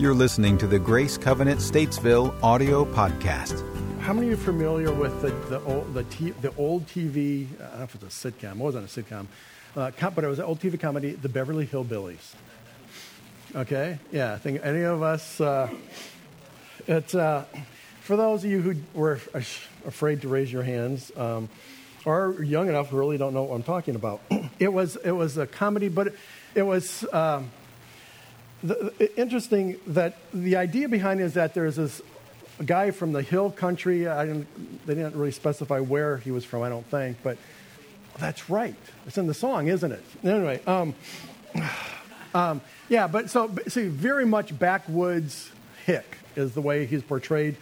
You're listening to the Grace Covenant Statesville audio podcast. How many of you are familiar with the, the, old, the, t- the old TV? I don't know if it's a sitcom. It wasn't a sitcom. Uh, but it was an old TV comedy, The Beverly Hillbillies. Okay? Yeah, I think any of us. Uh, it's, uh, for those of you who were afraid to raise your hands, um, or young enough who really don't know what I'm talking about, it was, it was a comedy, but it, it was. Um, the, interesting that the idea behind it is that there's this guy from the hill country. Didn't, they didn't really specify where he was from, I don't think, but that's right. It's in the song, isn't it? Anyway, um, um, yeah, but so see, very much backwoods hick is the way he's portrayed.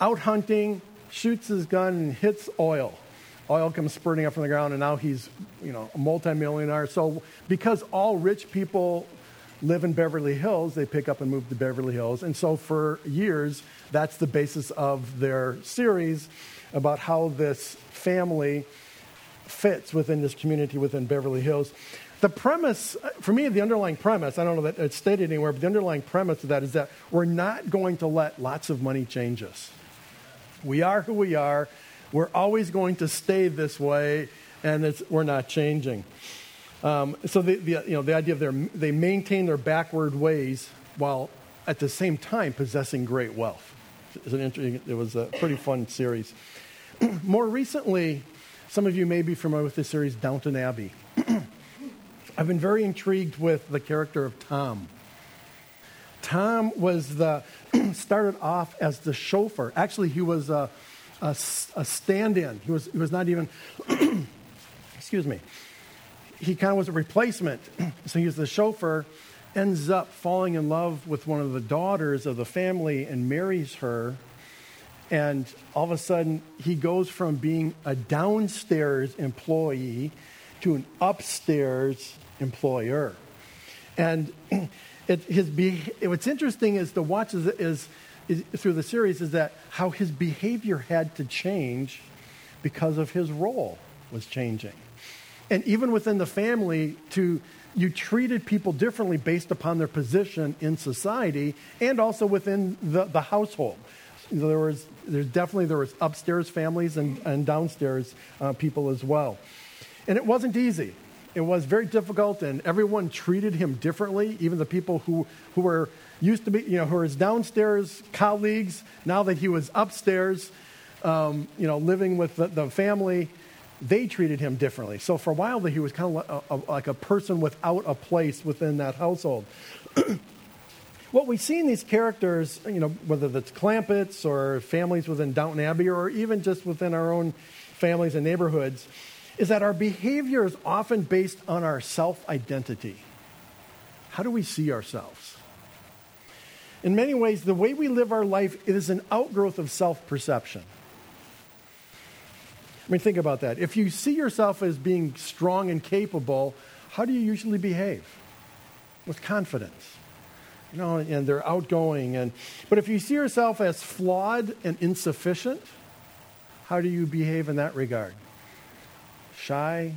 Out hunting, shoots his gun and hits oil. Oil comes spurting up from the ground, and now he's, you know, a multimillionaire. So because all rich people live in Beverly Hills, they pick up and move to Beverly Hills. And so for years, that's the basis of their series about how this family fits within this community within Beverly Hills. The premise, for me, the underlying premise, I don't know that it's stated anywhere, but the underlying premise of that is that we're not going to let lots of money change us. We are who we are. We're always going to stay this way, and we're not changing. Um, so the, the, you know, the idea of their, they maintain their backward ways while at the same time possessing great wealth. It was, it was a pretty fun series. More recently, some of you may be familiar with the series Downton Abbey. I've been very intrigued with the character of Tom. Tom was the started off as the chauffeur. Actually, he was a, a, a stand-in. He was, he was not even, excuse me, he kind of was a replacement. so he was the chauffeur, ends up falling in love with one of the daughters of the family and marries her. And all of a sudden, he goes from being a downstairs employee to an upstairs employer. And it, his be- what's interesting is to watch is, is, is, through the series is that how his behavior had to change because of his role was changing and even within the family to you treated people differently based upon their position in society and also within the, the household. There was there's definitely there was upstairs families and, and downstairs uh, people as well. And it wasn't easy. It was very difficult and everyone treated him differently. Even the people who, who were used to be you know who were his downstairs colleagues now that he was upstairs um, you know living with the, the family they treated him differently. So for a while, he was kind of like a, person without a place within that household. what we see in these characters, you know, whether it's Clampetts or families within Downton Abbey or even just within our own families and neighborhoods, is that our behavior is often based on our self identity. How do we see ourselves? In many ways, the way we live our life is an outgrowth of self perception. I mean, think about that. If you see yourself as being strong and capable, how do you usually behave? With confidence. You know, and they're outgoing. And, but if you see yourself as flawed and insufficient, how do you behave in that regard? Shy,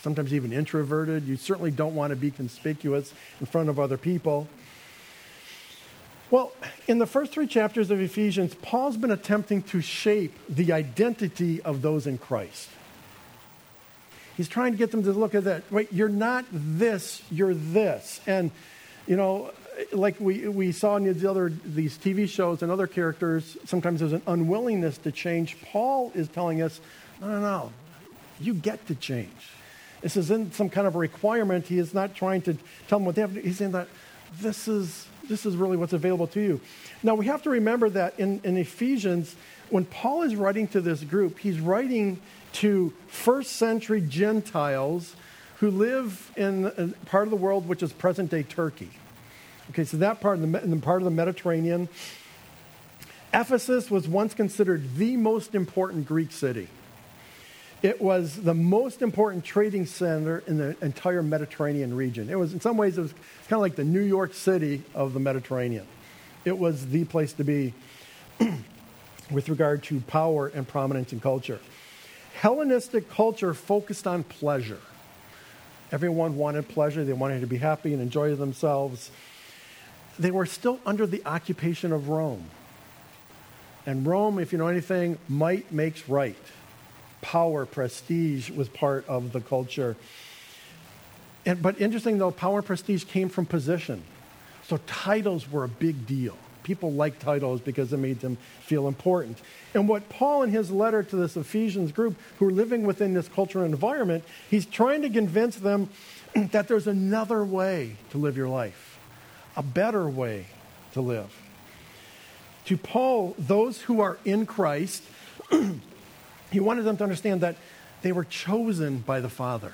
sometimes even introverted. You certainly don't want to be conspicuous in front of other people. Well, in the first three chapters of Ephesians, Paul's been attempting to shape the identity of those in Christ. He's trying to get them to look at that. Wait, you're not this, you're this. And, you know, like we, we saw in these other these TV shows and other characters, sometimes there's an unwillingness to change. Paul is telling us, no, no, no, you get to change. This isn't some kind of a requirement. He is not trying to tell them what they have to do. He's saying that this is this is really what's available to you. Now, we have to remember that in, in Ephesians, when Paul is writing to this group, he's writing to first century Gentiles who live in part of the world which is present day Turkey. Okay, so that part of the, the part of the Mediterranean. Ephesus was once considered the most important Greek city. It was the most important trading center in the entire Mediterranean region. It was, in some ways, it was kind of like the New York City of the Mediterranean. It was the place to be with regard to power and prominence in culture. Hellenistic culture focused on pleasure. Everyone wanted pleasure, they wanted to be happy and enjoy themselves. they were still under the occupation of Rome. And Rome, if you know anything, might makes right. Power, prestige was part of the culture. And, but interesting though, power and prestige came from position. So titles were a big deal. People liked titles because it made them feel important. And what Paul, in his letter to this Ephesians group who are living within this cultural environment, he's trying to convince them that there's another way to live your life, a better way to live. To Paul, those who are in Christ, he wanted them to understand that they were chosen by the Father.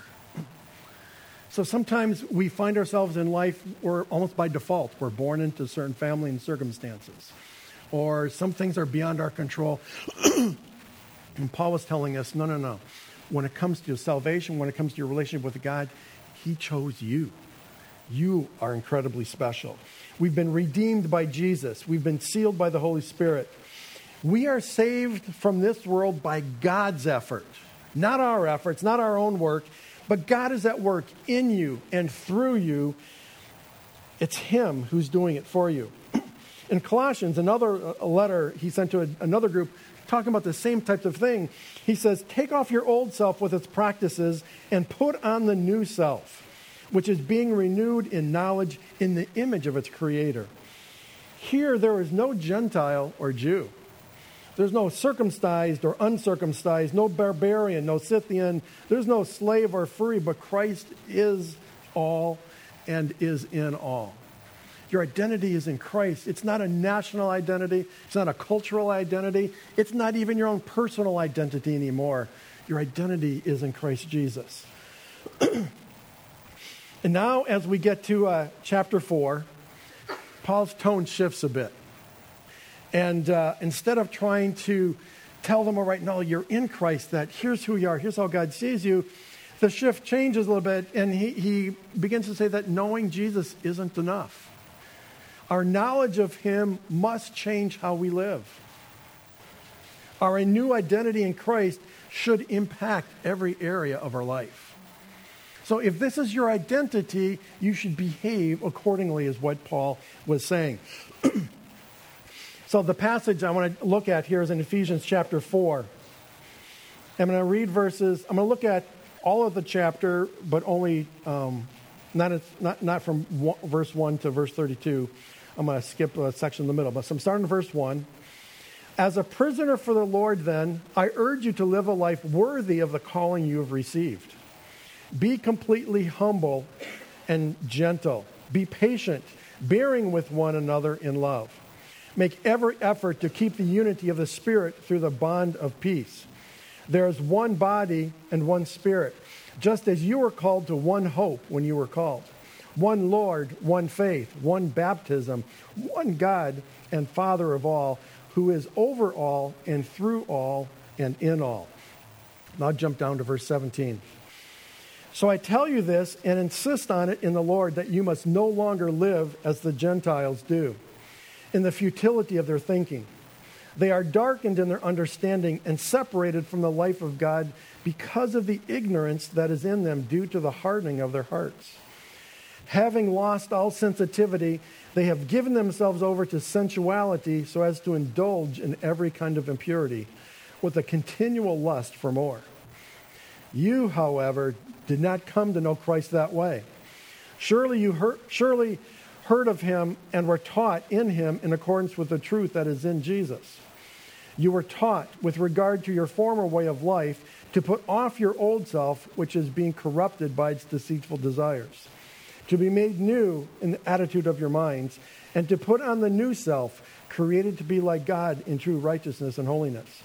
So sometimes we find ourselves in life, we're almost by default, we're born into certain family and circumstances. Or some things are beyond our control. and Paul was telling us no, no, no. When it comes to your salvation, when it comes to your relationship with God, He chose you. You are incredibly special. We've been redeemed by Jesus, we've been sealed by the Holy Spirit. We are saved from this world by God's effort, not our efforts, not our own work. But God is at work in you and through you. It's Him who's doing it for you. In Colossians, another uh, letter he sent to another group talking about the same types of thing, he says, Take off your old self with its practices and put on the new self, which is being renewed in knowledge in the image of its creator. Here, there is no Gentile or Jew. There's no circumcised or uncircumcised, no barbarian, no Scythian. There's no slave or free, but Christ is all and is in all. Your identity is in Christ. It's not a national identity, it's not a cultural identity, it's not even your own personal identity anymore. Your identity is in Christ Jesus. and now, as we get to uh, chapter 4, Paul's tone shifts a bit. And uh, instead of trying to tell them, all right, no, you're in Christ, that here's who you are, here's how God sees you, the shift changes a little bit, and he, he begins to say that knowing Jesus isn't enough. Our knowledge of Him must change how we live. Our new identity in Christ should impact every area of our life. So, if this is your identity, you should behave accordingly, is what Paul was saying. So, the passage I want to look at here is in Ephesians chapter 4. I'm going to read verses, I'm going to look at all of the chapter, but only um, not, not, not from one, verse 1 to verse 32. I'm going to skip a section in the middle. But so I'm starting in verse 1. As a prisoner for the Lord, then, I urge you to live a life worthy of the calling you have received. Be completely humble and gentle. Be patient, bearing with one another in love. Make every effort to keep the unity of the Spirit through the bond of peace. There is one body and one Spirit, just as you were called to one hope when you were called. One Lord, one faith, one baptism, one God and Father of all, who is over all and through all and in all. Now jump down to verse 17. So I tell you this and insist on it in the Lord that you must no longer live as the Gentiles do in the futility of their thinking. They are darkened in their understanding and separated from the life of God because of the ignorance that is in them due to the hardening of their hearts. Having lost all sensitivity, they have given themselves over to sensuality so as to indulge in every kind of impurity with a continual lust for more. You, however, did not come to know Christ that way. Surely you heard, surely heard of him and were taught in him in accordance with the truth that is in Jesus. You were taught, with regard to your former way of life, to put off your old self, which is being corrupted by its deceitful desires, to be made new in the attitude of your minds, and to put on the new self, created to be like God in true righteousness and holiness.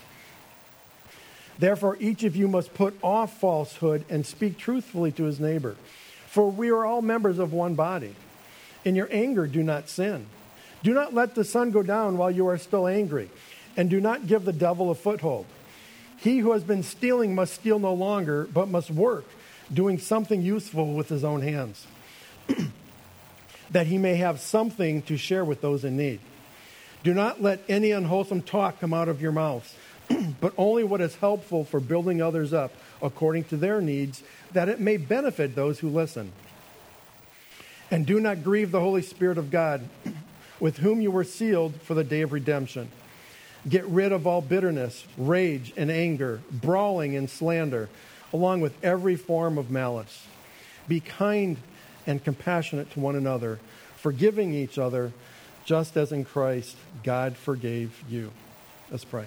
Therefore, each of you must put off falsehood and speak truthfully to his neighbor, for we are all members of one body. In your anger, do not sin. Do not let the sun go down while you are still angry, and do not give the devil a foothold. He who has been stealing must steal no longer, but must work, doing something useful with his own hands, that he may have something to share with those in need. Do not let any unwholesome talk come out of your mouths, but only what is helpful for building others up according to their needs, that it may benefit those who listen. And do not grieve the Holy Spirit of God, with whom you were sealed for the day of redemption. Get rid of all bitterness, rage, and anger, brawling and slander, along with every form of malice. Be kind and compassionate to one another, forgiving each other, just as in Christ God forgave you. Let's pray.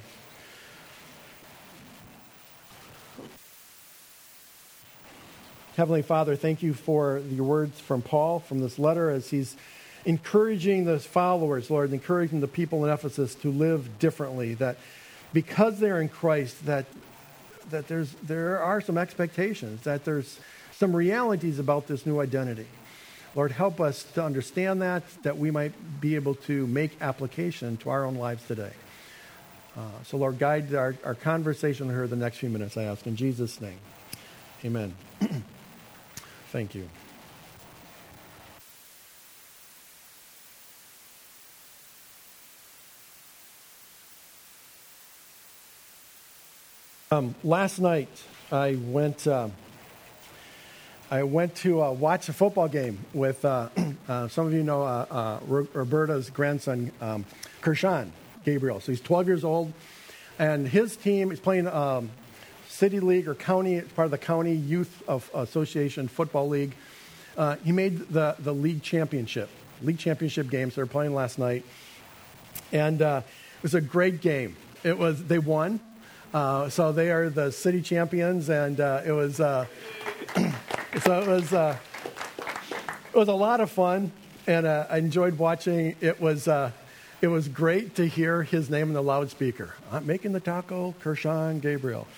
Heavenly Father, thank you for the words from Paul from this letter as he's encouraging the followers, Lord, encouraging the people in Ephesus to live differently, that because they're in Christ, that, that there's, there are some expectations, that there's some realities about this new identity. Lord, help us to understand that, that we might be able to make application to our own lives today. Uh, so, Lord, guide our, our conversation here the next few minutes, I ask. In Jesus' name, amen. Thank you. Um, last night, I went. Uh, I went to uh, watch a football game with uh, uh some of you know uh, uh, Roberta's grandson, um, Kershawn Gabriel. So he's 12 years old, and his team is playing um, city league or county. Part of the county youth of association football league. he made the the league championship, league championship games. They were playing last night, and it was a great game. It was they won. Uh, so they are the city champions, and uh, it was uh, so it was uh, it was a lot of fun, and uh, I enjoyed watching. It was it was great to hear his name in the loudspeaker. I'm making the taco, Kershawn Gabriel.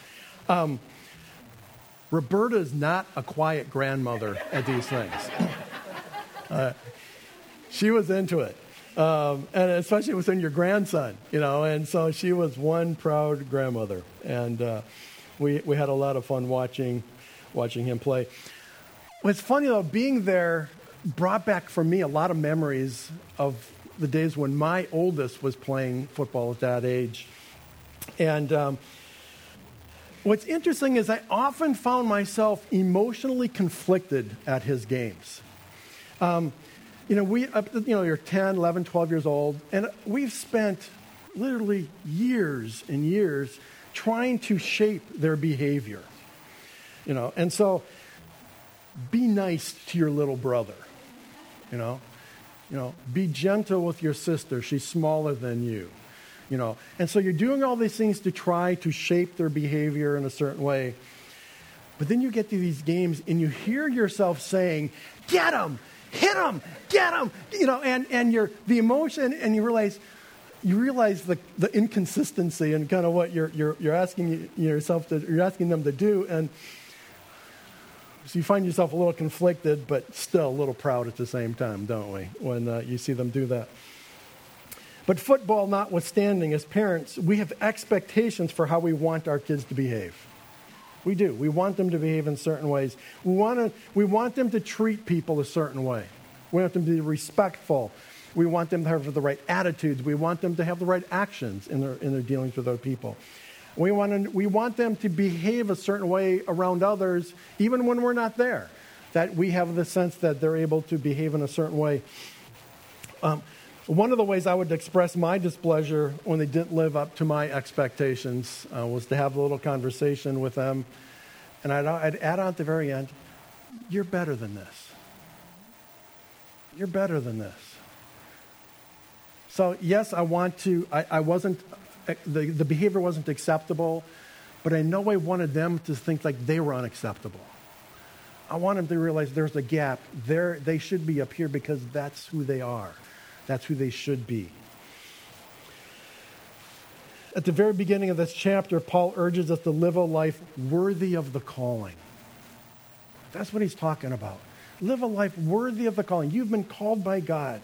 Um, Roberta is not a quiet grandmother at these things. she was into it. Um, and especially within your grandson, you know. And so she was one proud grandmother, and uh, we we had a lot of fun watching watching him play. What's funny though, being there brought back for me a lot of memories of the days when my oldest was playing football at that age, and. Um, what's interesting is I often found myself emotionally conflicted at his games. Um, you know, we, up, you know, you're 10, 11, 12 years old, and we've spent literally years and years trying to shape their behavior. You know, and so be nice to your little brother. You know, you know, be gentle with your sister. She's smaller than you. You know, and so you're doing all these things to try to shape their behavior in a certain way. But then you get to these games and you hear yourself saying, "Get him! hit him, get him, you know, and, and your, the emotion, and you realize, you realize the, the inconsistency and kind of what you're, you're, you're asking yourself to, you're asking them to do. And so you find yourself a little conflicted, but still a little proud at the same time, don't we, when uh, you see them do that. But football notwithstanding, as parents, we have expectations for how we want our kids to behave. We do. We want them to behave in certain ways. We want, to, we want them to treat people a certain way. We want them to be respectful. We want them to have the right attitudes. We want them to have the right actions in their, in their dealings with other people. We want, to, we want them to behave a certain way around others, even when we're not there. That we have the sense that they're able to behave in a certain way. Um, one of the ways I would express my displeasure when they didn't live up to my expectations uh, was to have a little conversation with them. And I'd, I'd add on at the very end, You're better than this. You're better than this. So, yes, I want to, I, I wasn't, the, the behavior wasn't acceptable, but I know I wanted them to think like they were unacceptable. I want them to realize there's a gap. They're, they should be up here because that's who they are. That's who they should be. At the very beginning of this chapter, Paul urges us to live a life worthy of the calling. That's what he's talking about. Live a life worthy of the calling. You've been called by God.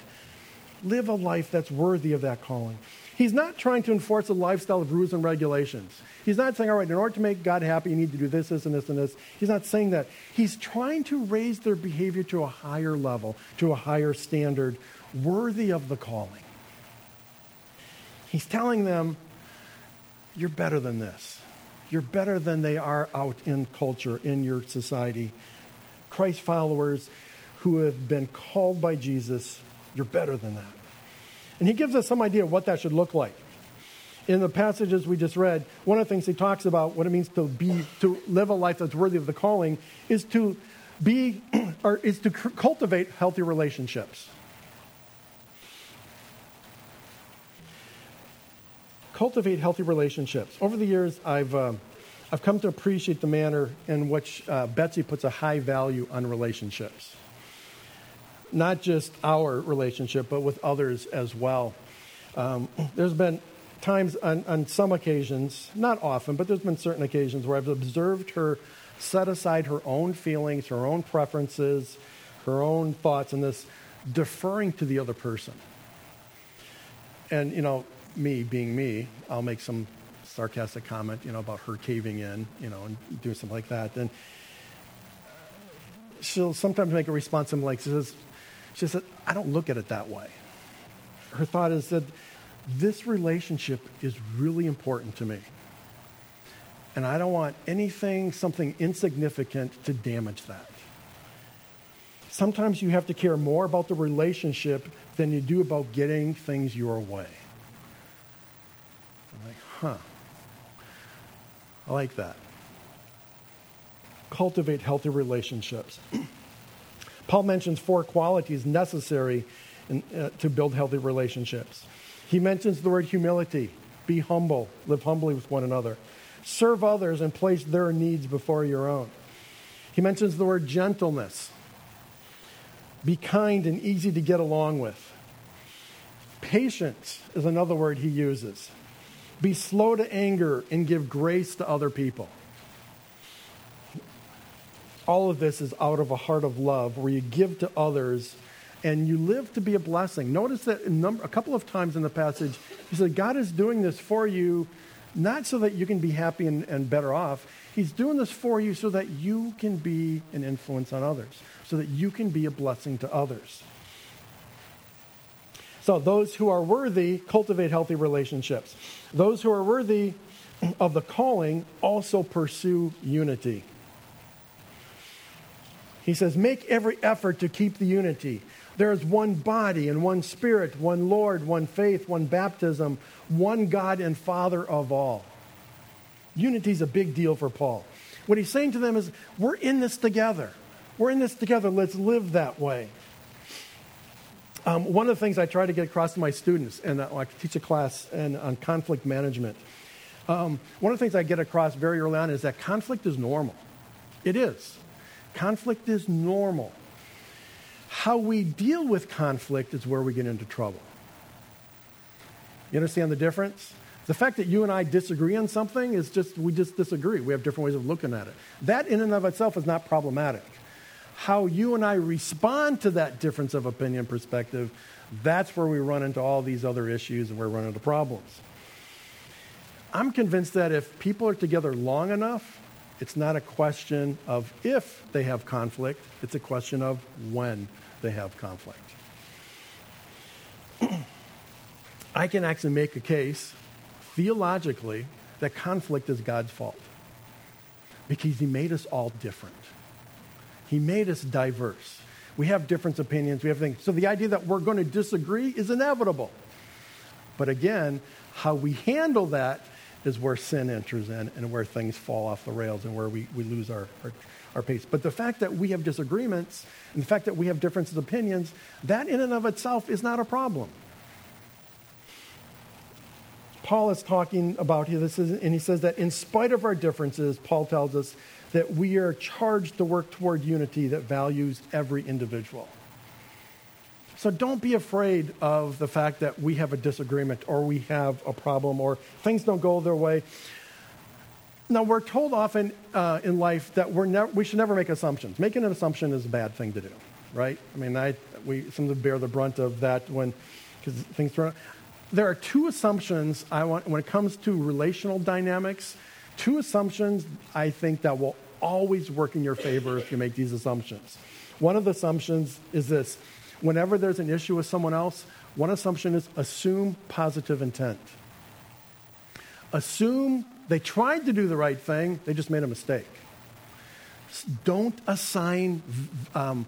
Live a life that's worthy of that calling. He's not trying to enforce a lifestyle of rules and regulations. He's not saying, all right, in order to make God happy, you need to do this, this, and this, and this. He's not saying that. He's trying to raise their behavior to a higher level, to a higher standard worthy of the calling. He's telling them, You're better than this. You're better than they are out in culture, in your society. Christ followers who have been called by Jesus, you're better than that. And he gives us some idea of what that should look like. In the passages we just read, one of the things he talks about, what it means to be, to live a life that's worthy of the calling, is to be, or is to cultivate healthy relationships. Cultivate healthy relationships. Over the years, I've, uh, I've come to appreciate the manner in which uh, Betsy puts a high value on relationships. Not just our relationship, but with others as well. Um, there's been times on, on some occasions, not often, but there's been certain occasions where I've observed her set aside her own feelings, her own preferences, her own thoughts, and this deferring to the other person. And, you know, me being me, I'll make some sarcastic comment, you know, about her caving in, you know, and doing something like that. And she'll sometimes make a response something like, she says, she said, I don't look at it that way. Her thought is that this relationship is really important to me. And I don't want anything, something insignificant, to damage that. Sometimes you have to care more about the relationship than you do about getting things your way. Huh. I like that. Cultivate healthy relationships. Paul mentions four qualities necessary in, uh, to build healthy relationships. He mentions the word humility. Be humble, live humbly with one another. Serve others and place their needs before your own. He mentions the word gentleness. Be kind and easy to get along with. Patience is another word he uses. Be slow to anger and give grace to other people. All of this is out of a heart of love where you give to others and you live to be a blessing. Notice that a, number, a couple of times in the passage, he said, God is doing this for you, not so that you can be happy and, and better off. He's doing this for you so that you can be an influence on others, so that you can be a blessing to others. So, those who are worthy cultivate healthy relationships. Those who are worthy of the calling also pursue unity. He says, Make every effort to keep the unity. There is one body and one spirit, one Lord, one faith, one baptism, one God and Father of all. Unity is a big deal for Paul. What he's saying to them is, we're in this together. We're in this together. Let's live that way. Um, one of the things I try to get across to my students, and I teach a class on conflict management, um, one of the things I get across very early on is that conflict is normal. It is. Conflict is normal. How we deal with conflict is where we get into trouble. You understand the difference? The fact that you and I disagree on something is just, we just disagree. We have different ways of looking at it. That, in and of itself, is not problematic. How you and I respond to that difference of opinion perspective, that's where we run into all these other issues and we run into problems. I'm convinced that if people are together long enough, it's not a question of if they have conflict, it's a question of when they have conflict. I can actually make a case theologically that conflict is God's fault because He made us all different. He made us diverse. We have different opinions, we have things. So the idea that we're going to disagree is inevitable. But again, how we handle that is where sin enters in and where things fall off the rails and where we, we lose our, our, our pace. But the fact that we have disagreements and the fact that we have differences of opinions, that in and of itself is not a problem. Paul is talking about here, this is, and he says that in spite of our differences, Paul tells us that we are charged to work toward unity that values every individual. So don't be afraid of the fact that we have a disagreement or we have a problem or things don't go their way. Now, we're told often uh, in life that we're ne- we should never make assumptions. Making an assumption is a bad thing to do, right? I mean, I, we sometimes bear the brunt of that when because things turn out. There are two assumptions I want when it comes to relational dynamics. Two assumptions I think that will always work in your favor if you make these assumptions. One of the assumptions is this whenever there's an issue with someone else, one assumption is assume positive intent. Assume they tried to do the right thing, they just made a mistake. Don't assign um,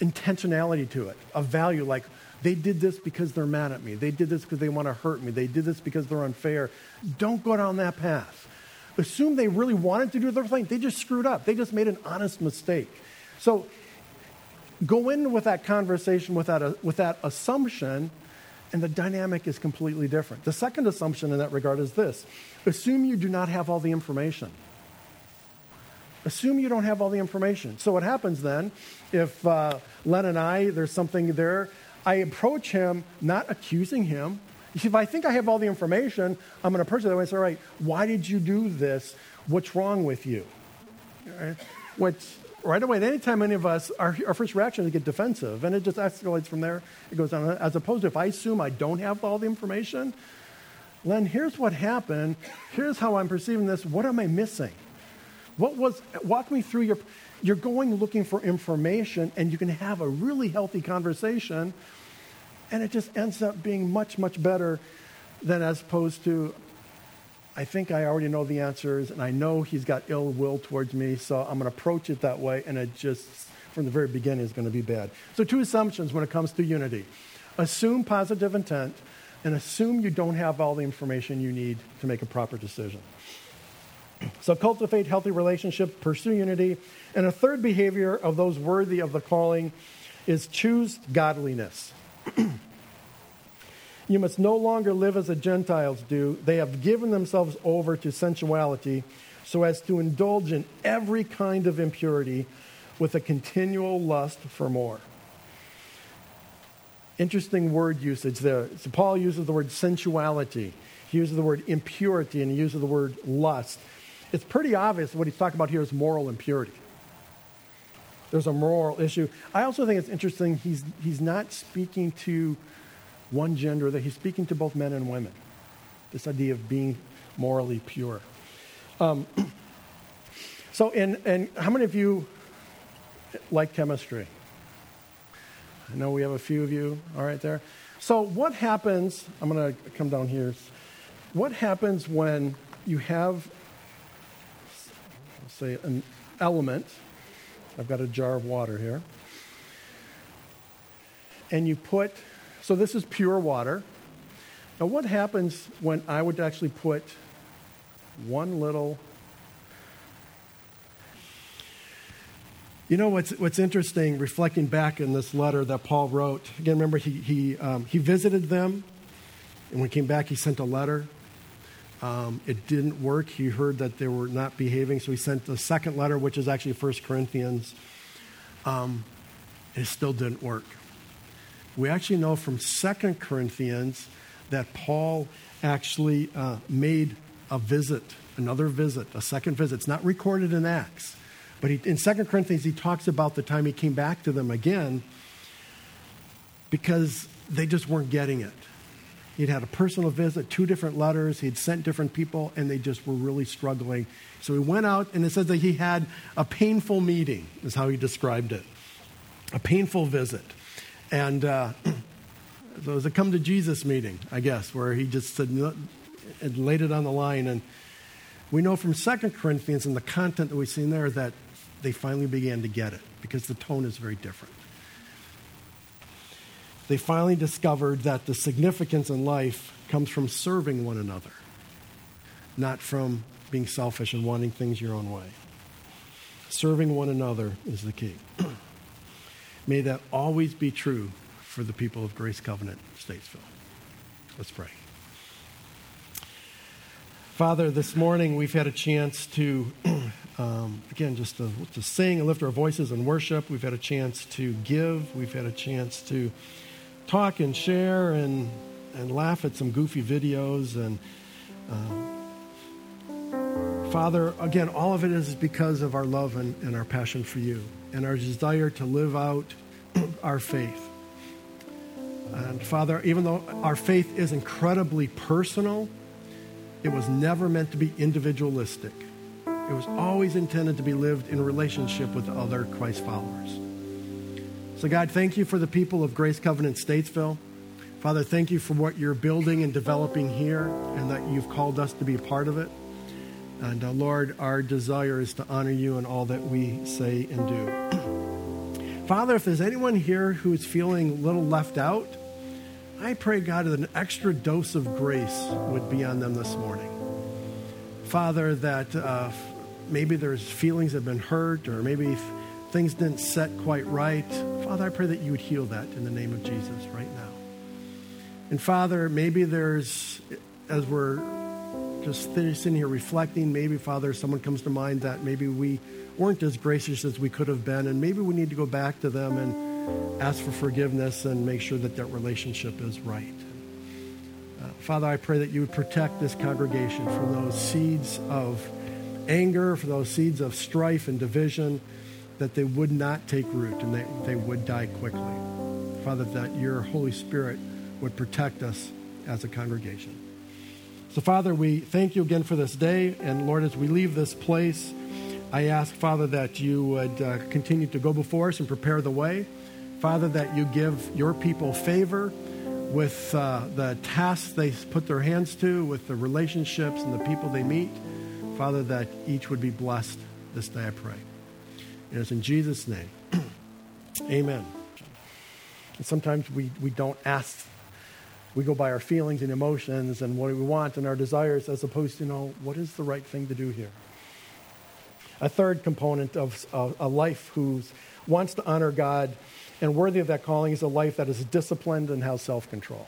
intentionality to it, a value like they did this because they're mad at me. They did this because they want to hurt me. They did this because they're unfair. Don't go down that path. Assume they really wanted to do their thing. They just screwed up. They just made an honest mistake. So go in with that conversation with that, uh, with that assumption, and the dynamic is completely different. The second assumption in that regard is this assume you do not have all the information. Assume you don't have all the information. So, what happens then, if uh, Len and I, there's something there, I approach him not accusing him. If I think I have all the information, I'm going to approach it that way and say, all right, why did you do this? What's wrong with you? Right? Right away, anytime any of us, our, our first reaction is to get defensive, and it just escalates from there. It goes on. As opposed to if I assume I don't have all the information, Len, here's what happened. Here's how I'm perceiving this. What am I missing? What was, walk me through your, you're going looking for information, and you can have a really healthy conversation, and it just ends up being much, much better than as opposed to, I think I already know the answers, and I know he's got ill will towards me, so I'm going to approach it that way, and it just, from the very beginning, is going to be bad. So, two assumptions when it comes to unity assume positive intent, and assume you don't have all the information you need to make a proper decision. So, cultivate healthy relationship, pursue unity. And a third behavior of those worthy of the calling is choose godliness. You must no longer live as the Gentiles do. They have given themselves over to sensuality so as to indulge in every kind of impurity with a continual lust for more. Interesting word usage there. So Paul uses the word sensuality, he uses the word impurity, and he uses the word lust. It's pretty obvious what he's talking about here is moral impurity. There's a moral issue. I also think it's interesting, he's, he's not speaking to one gender, that he's speaking to both men and women. This idea of being morally pure. Um, so, and, and how many of you like chemistry? I know we have a few of you, all right, there. So, what happens? I'm going to come down here. What happens when you have, say, an element? I've got a jar of water here. And you put so this is pure water. Now, what happens when I would actually put one little. You know what's, what's interesting, reflecting back in this letter that Paul wrote? Again, remember, he, he, um, he visited them, and when he came back, he sent a letter. Um, it didn't work. He heard that they were not behaving, so he sent a second letter, which is actually 1 Corinthians. Um, it still didn't work. We actually know from Second Corinthians that Paul actually uh, made a visit, another visit, a second visit. It's not recorded in Acts. But he, in Second Corinthians, he talks about the time he came back to them again because they just weren't getting it. He'd had a personal visit, two different letters, he'd sent different people, and they just were really struggling. So he went out, and it says that he had a painful meeting, is how he described it. A painful visit. And uh, so it was a come to Jesus meeting, I guess, where he just said, and laid it on the line. And we know from Second Corinthians and the content that we've seen there that they finally began to get it because the tone is very different. They finally discovered that the significance in life comes from serving one another, not from being selfish and wanting things your own way. Serving one another is the key. May that always be true for the people of Grace Covenant, Statesville. Let's pray. Father, this morning we've had a chance to, um, again, just to, to sing and lift our voices in worship. We've had a chance to give. We've had a chance to talk and share and, and laugh at some goofy videos. And uh, Father, again, all of it is because of our love and, and our passion for you and our desire to live out our faith. And Father, even though our faith is incredibly personal, it was never meant to be individualistic. It was always intended to be lived in relationship with other Christ followers. So, God, thank you for the people of Grace Covenant Statesville. Father, thank you for what you're building and developing here and that you've called us to be a part of it. And uh, Lord, our desire is to honor you in all that we say and do. Father, if there's anyone here who is feeling a little left out, I pray, God, that an extra dose of grace would be on them this morning. Father, that uh, maybe there's feelings that have been hurt or maybe things didn't set quite right. Father, I pray that you would heal that in the name of Jesus right now. And Father, maybe there's, as we're just sitting here reflecting, maybe, Father, someone comes to mind that maybe we weren't as gracious as we could have been, and maybe we need to go back to them and ask for forgiveness and make sure that that relationship is right. Uh, Father, I pray that you would protect this congregation from those seeds of anger, for those seeds of strife and division, that they would not take root and they, they would die quickly. Father, that your Holy Spirit would protect us as a congregation. So, Father, we thank you again for this day. And Lord, as we leave this place, I ask, Father, that you would uh, continue to go before us and prepare the way. Father, that you give your people favor with uh, the tasks they put their hands to, with the relationships and the people they meet. Father, that each would be blessed this day, I pray. And it's in Jesus' name. Amen. And sometimes we, we don't ask, we go by our feelings and emotions and what we want and our desires as opposed to, you know, what is the right thing to do here? A third component of a, a life who wants to honor God and worthy of that calling is a life that is disciplined and has self control.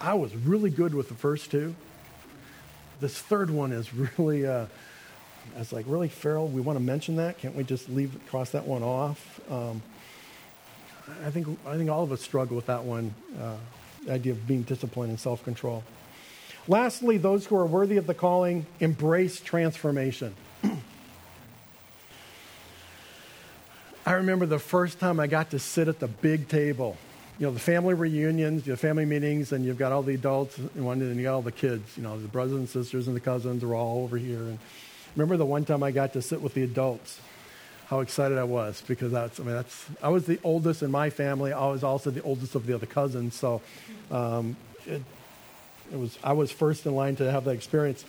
I was really good with the first two this third one is really, uh, I was like, really, Farrell, we want to mention that? Can't we just leave, cross that one off? Um, I think, I think all of us struggle with that one, uh, the idea of being disciplined and self control. Lastly, those who are worthy of the calling embrace transformation. I remember the first time I got to sit at the big table you know, the family reunions, the family meetings, and you've got all the adults and you got all the kids. You know, the brothers and sisters and the cousins are all over here. And remember the one time I got to sit with the adults, how excited I was because that's, I mean, that's, I was the oldest in my family. I was also the oldest of the other cousins. So um, it, it was, I was first in line to have that experience.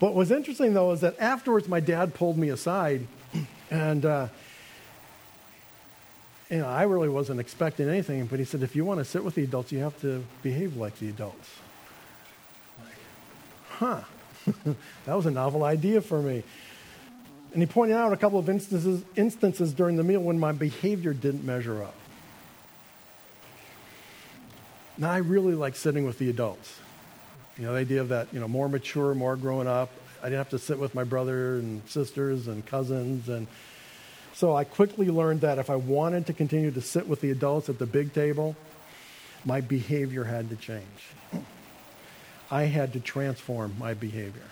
What was interesting though is that afterwards my dad pulled me aside and, uh, you know, I really wasn't expecting anything, but he said, if you want to sit with the adults, you have to behave like the adults. Like, huh. that was a novel idea for me. And he pointed out a couple of instances, instances during the meal when my behavior didn't measure up. Now, I really like sitting with the adults. You know, the idea of that, you know, more mature, more growing up. I didn't have to sit with my brother and sisters and cousins and so I quickly learned that if I wanted to continue to sit with the adults at the big table, my behavior had to change. I had to transform my behavior.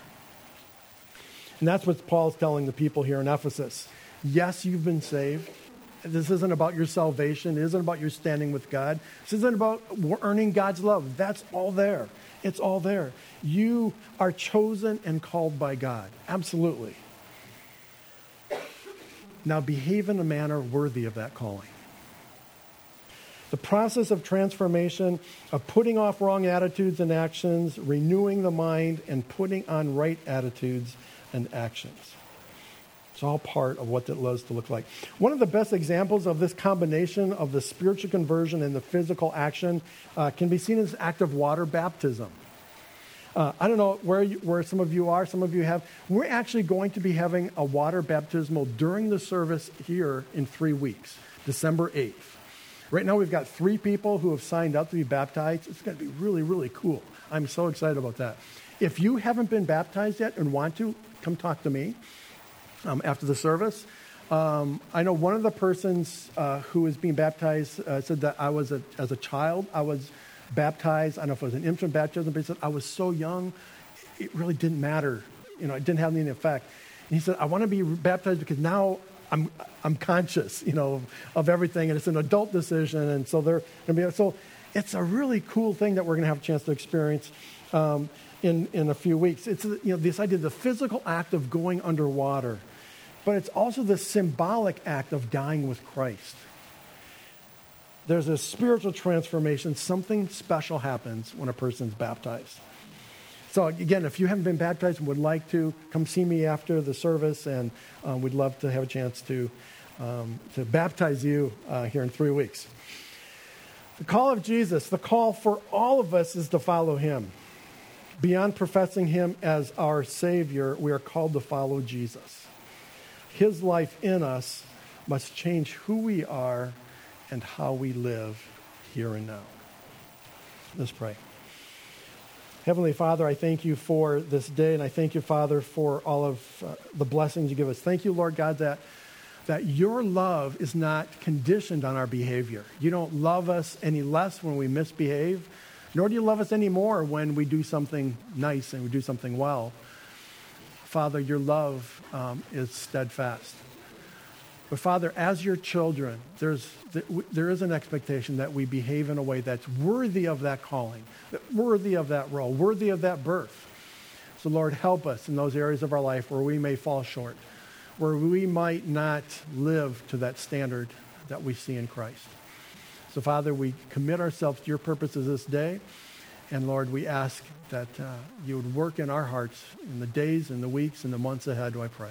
And that's what Paul's telling the people here in Ephesus. Yes, you've been saved. This isn't about your salvation. It isn't about your standing with God. This isn't about earning God's love. That's all there. It's all there. You are chosen and called by God. Absolutely. Now behave in a manner worthy of that calling. The process of transformation, of putting off wrong attitudes and actions, renewing the mind, and putting on right attitudes and actions. It's all part of what it loves to look like. One of the best examples of this combination of the spiritual conversion and the physical action uh, can be seen as act of water baptism. Uh, I don't know where, you, where some of you are, some of you have. We're actually going to be having a water baptismal during the service here in three weeks, December 8th. Right now, we've got three people who have signed up to be baptized. It's going to be really, really cool. I'm so excited about that. If you haven't been baptized yet and want to, come talk to me um, after the service. Um, I know one of the persons uh, who is being baptized uh, said that I was, a, as a child, I was baptized. I don't know if it was an infant baptism, but he said, I was so young, it really didn't matter. You know, it didn't have any effect. And he said, I want to be baptized because now I'm, I'm conscious, you know, of, of everything, and it's an adult decision. And so they're going to be, so it's a really cool thing that we're going to have a chance to experience um, in, in a few weeks. It's, you know, this idea, the physical act of going underwater, but it's also the symbolic act of dying with Christ there's a spiritual transformation. Something special happens when a person's baptized. So, again, if you haven't been baptized and would like to, come see me after the service, and uh, we'd love to have a chance to, um, to baptize you uh, here in three weeks. The call of Jesus, the call for all of us is to follow him. Beyond professing him as our Savior, we are called to follow Jesus. His life in us must change who we are and how we live here and now. Let's pray. Heavenly Father, I thank you for this day, and I thank you, Father, for all of uh, the blessings you give us. Thank you, Lord God, that, that your love is not conditioned on our behavior. You don't love us any less when we misbehave, nor do you love us any more when we do something nice and we do something well. Father, your love um, is steadfast. But Father, as your children, there's, there is an expectation that we behave in a way that's worthy of that calling, worthy of that role, worthy of that birth. So Lord, help us in those areas of our life where we may fall short, where we might not live to that standard that we see in Christ. So Father, we commit ourselves to your purposes this day. And Lord, we ask that uh, you would work in our hearts in the days and the weeks and the months ahead, do I pray.